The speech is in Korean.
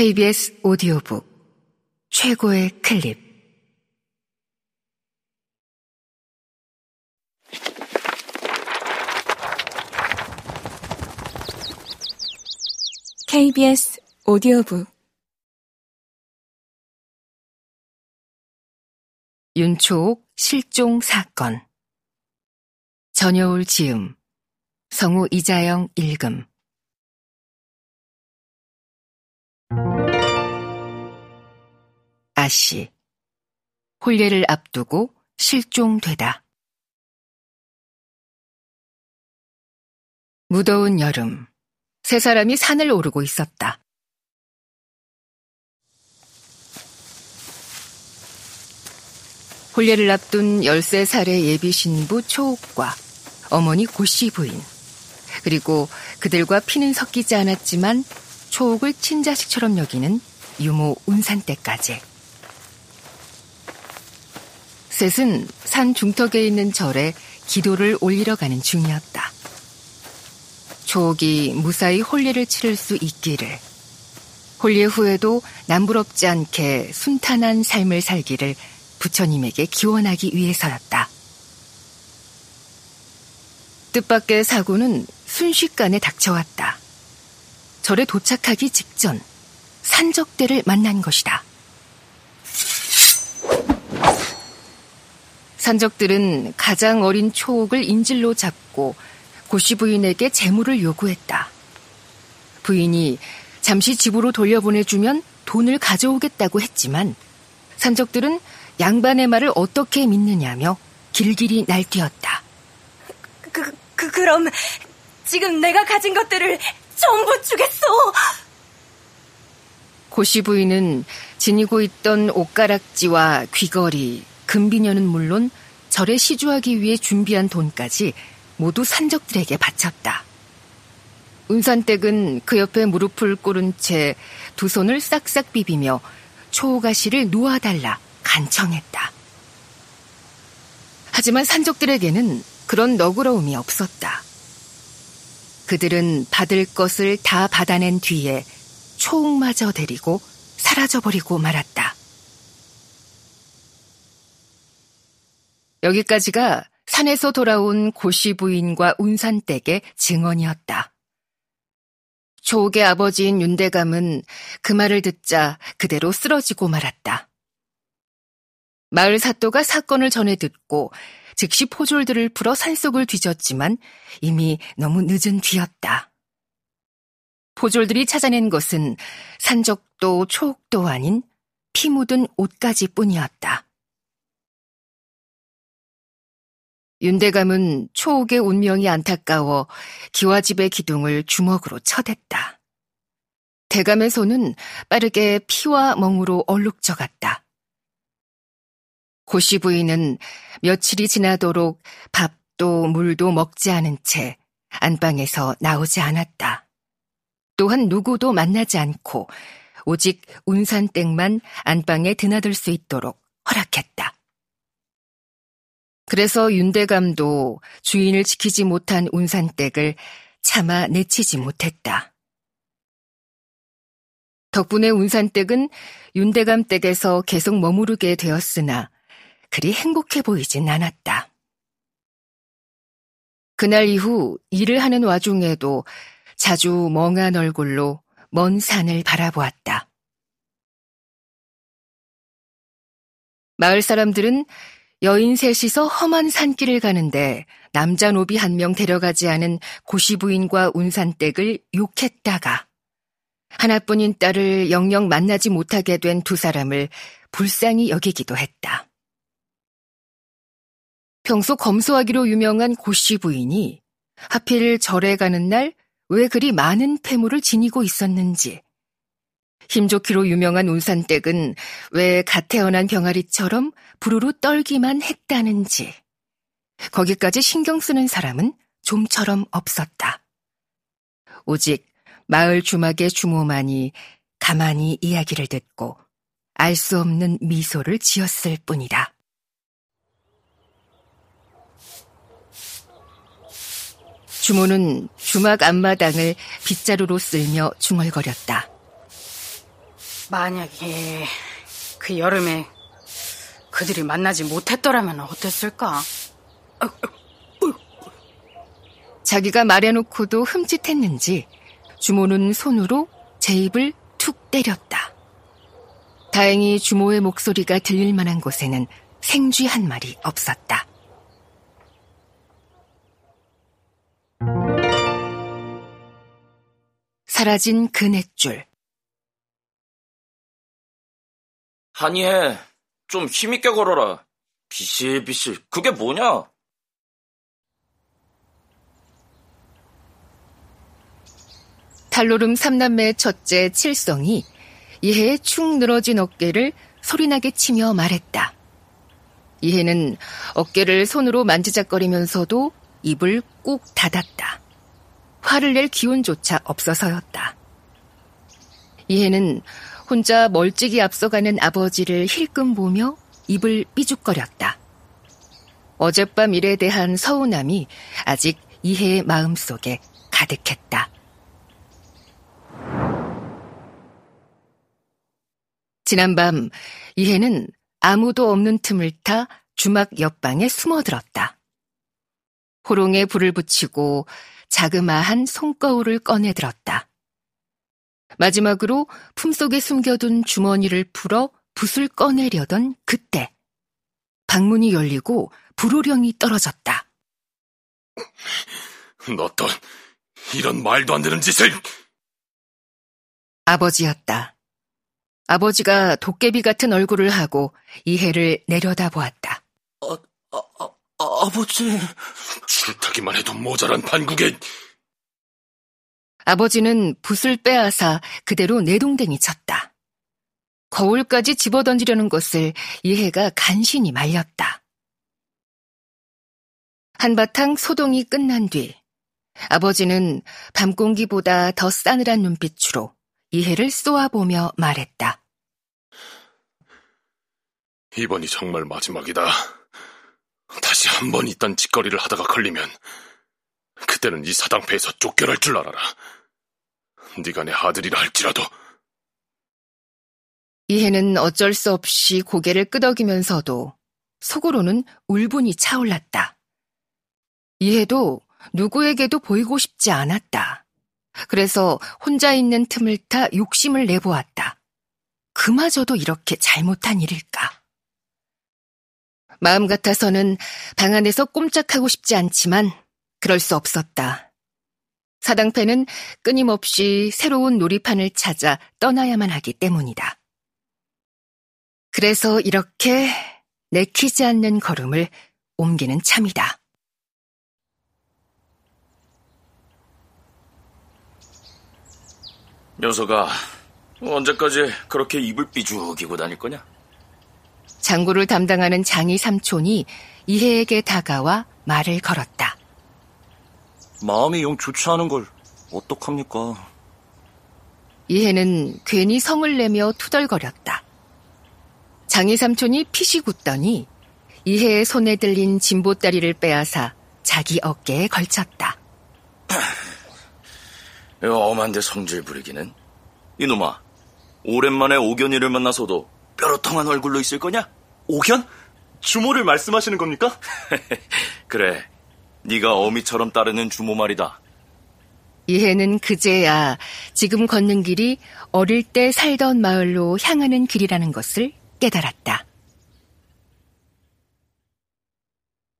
KBS 오디오북 최고의 클립. KBS 오디오북. 윤초옥 실종 사건. 전여울 지음. 성우 이자영 읽음 아씨 홀례를 앞두고 실종되다. 무더운 여름, 세 사람이 산을 오르고 있었다. 홀례를 앞둔 13살의 예비 신부 초옥과 어머니 고씨 부인, 그리고 그들과 피는 섞이지 않았지만 초옥을 친자식처럼 여기는 유모 운산 때까지. 셋은 산 중턱에 있는 절에 기도를 올리러 가는 중이었다. 초옥이 무사히 홀례를 치를 수 있기를, 홀례 후에도 남부럽지 않게 순탄한 삶을 살기를 부처님에게 기원하기 위해서였다. 뜻밖의 사고는 순식간에 닥쳐왔다. 절에 도착하기 직전 산적대를 만난 것이다. 산적들은 가장 어린 초옥을 인질로 잡고 고시 부인에게 재물을 요구했다. 부인이 잠시 집으로 돌려보내주면 돈을 가져오겠다고 했지만 산적들은 양반의 말을 어떻게 믿느냐며 길길이 날뛰었다. 그, 그, 그럼 지금 내가 가진 것들을 전부 주겠소! 고시 부인은 지니고 있던 옷가락지와 귀걸이, 금비녀는 물론 절에 시주하기 위해 준비한 돈까지 모두 산적들에게 바쳤다. 운산댁은 그 옆에 무릎을 꿇은 채 두 손을 싹싹 비비며 초가시를 놓아달라 간청했다. 하지만 산적들에게는 그런 너그러움이 없었다. 그들은 받을 것을 다 받아낸 뒤에 초옥마저 데리고 사라져버리고 말았다. 여기까지가 산에서 돌아온 고시 부인과 운산댁의 증언이었다. 초옥의 아버지인 윤대감은 그 말을 듣자 그대로 쓰러지고 말았다. 마을 사또가 사건을 전해 듣고 즉시 포졸들을 풀어 산속을 뒤졌지만 이미 너무 늦은 뒤였다. 포졸들이 찾아낸 것은 산적도 초옥도 아닌 피 묻은 옷가지 뿐이었다. 윤대감은 초옥의 운명이 안타까워 기와집의 기둥을 주먹으로 쳐댔다. 대감의 손은 빠르게 피와 멍으로 얼룩져 갔다. 고시 부인은 며칠이 지나도록 밥도 물도 먹지 않은 채 안방에서 나오지 않았다. 또한 누구도 만나지 않고 오직 운산댁만 안방에 드나들 수 있도록 허락했다. 그래서 윤대감도 주인을 지키지 못한 운산댁을 차마 내치지 못했다. 덕분에 운산댁은 윤대감 댁에서 계속 머무르게 되었으나 그리 행복해 보이진 않았다. 그날 이후 일을 하는 와중에도 자주 멍한 얼굴로 먼 산을 바라보았다. 마을 사람들은 여인 셋이서 험한 산길을 가는데 남자 노비 한 명 데려가지 않은 고시 부인과 운산댁을 욕했다가 하나뿐인 딸을 영영 만나지 못하게 된 두 사람을 불쌍히 여기기도 했다. 평소 검소하기로 유명한 고씨 부인이 하필 절에 가는 날 왜 그리 많은 폐물을 지니고 있었는지, 힘좋기로 유명한 운산댁은 왜 갓 태어난 병아리처럼 부르르 떨기만 했다는지 거기까지 신경 쓰는 사람은 좀처럼 없었다. 오직 마을 주막의 주모만이 가만히 이야기를 듣고 알 수 없는 미소를 지었을 뿐이다. 주모는 주막 앞마당을 빗자루로 쓸며 중얼거렸다. 만약에 그 여름에 그들이 만나지 못했더라면 어땠을까? 자기가 말해놓고도 흠칫했는지 주모는 손으로 제 입을 툭 때렸다. 다행히 주모의 목소리가 들릴 만한 곳에는 생쥐 한 마리 없었다. 사라진 그넷줄. 한이해, 좀 힘있게 걸어라. 비실비실, 그게 뭐냐? 탈로름 삼남매의 첫째 칠성이 이해의 축 늘어진 어깨를 소리나게 치며 말했다. 이해는 어깨를 손으로 만지작거리면서도 입을 꾹 닫았다. 화를 낼 기운조차 없어서였다. 이해는 혼자 멀찍이 앞서가는 아버지를 힐끔 보며 입을 삐죽거렸다. 어젯밤 일에 대한 서운함이 아직 이해의 마음속에 가득했다. 지난밤 이해는 아무도 없는 틈을 타 주막 옆방에 숨어들었다. 호롱에 불을 붙이고 자그마한 손거울을 꺼내 들었다. 마지막으로 품속에 숨겨둔 주머니를 풀어 붓을 꺼내려던 그때 방문이 열리고 불호령이 떨어졌다. 너 또 이런 말도 안 되는 짓을! 아버지였다. 아버지가 도깨비 같은 얼굴을 하고 이해를 내려다보았다. 아, 아, 아, 아버지. 줄타기만 해도 모자란 판국에 아버지는 붓을 빼앗아 그대로 내동댕이 쳤다. 거울까지 집어던지려는 것을 이해가 간신히 말렸다. 한바탕 소동이 끝난 뒤 아버지는 밤 공기보다 더 싸늘한 눈빛으로 이해를 쏘아보며 말했다. 이번이 정말 마지막이다. 다시 한 번 이딴 짓거리를 하다가 걸리면 그때는 이 사당패에서 쫓겨날 줄 알아라. 네가 내 아들이라 할지라도 이해는 어쩔 수 없이 고개를 끄덕이면서도 속으로는 울분이 차올랐다. 이해도 누구에게도 보이고 싶지 않았다. 그래서 혼자 있는 틈을 타 욕심을 내보았다. 그마저도 이렇게 잘못한 일일까? 마음 같아서는 방 안에서 꼼짝하고 싶지 않지만 그럴 수 없었다. 사당패는 끊임없이 새로운 놀이판을 찾아 떠나야만 하기 때문이다. 그래서 이렇게 내키지 않는 걸음을 옮기는 참이다. 녀석아, 언제까지 그렇게 입을 삐죽이고 다닐 거냐? 장구를 담당하는 장이 삼촌이 이해에게 다가와 말을 걸었다. 마음이 영 좋지 않은 걸 어떡합니까? 이해는 괜히 성을 내며 투덜거렸다. 장이 삼촌이 피시 굳더니 이해의 손에 들린 진보다리를 빼앗아 자기 어깨에 걸쳤다. 엄한데 성질 부리기는? 이놈아, 오랜만에 오견이를 만나서도 뾰로통한 얼굴로 있을 거냐? 오견? 주모를 말씀하시는 겁니까? 그래, 네가 어미처럼 따르는 주모 말이다. 이해는 그제야 지금 걷는 길이 어릴 때 살던 마을로 향하는 길이라는 것을 깨달았다.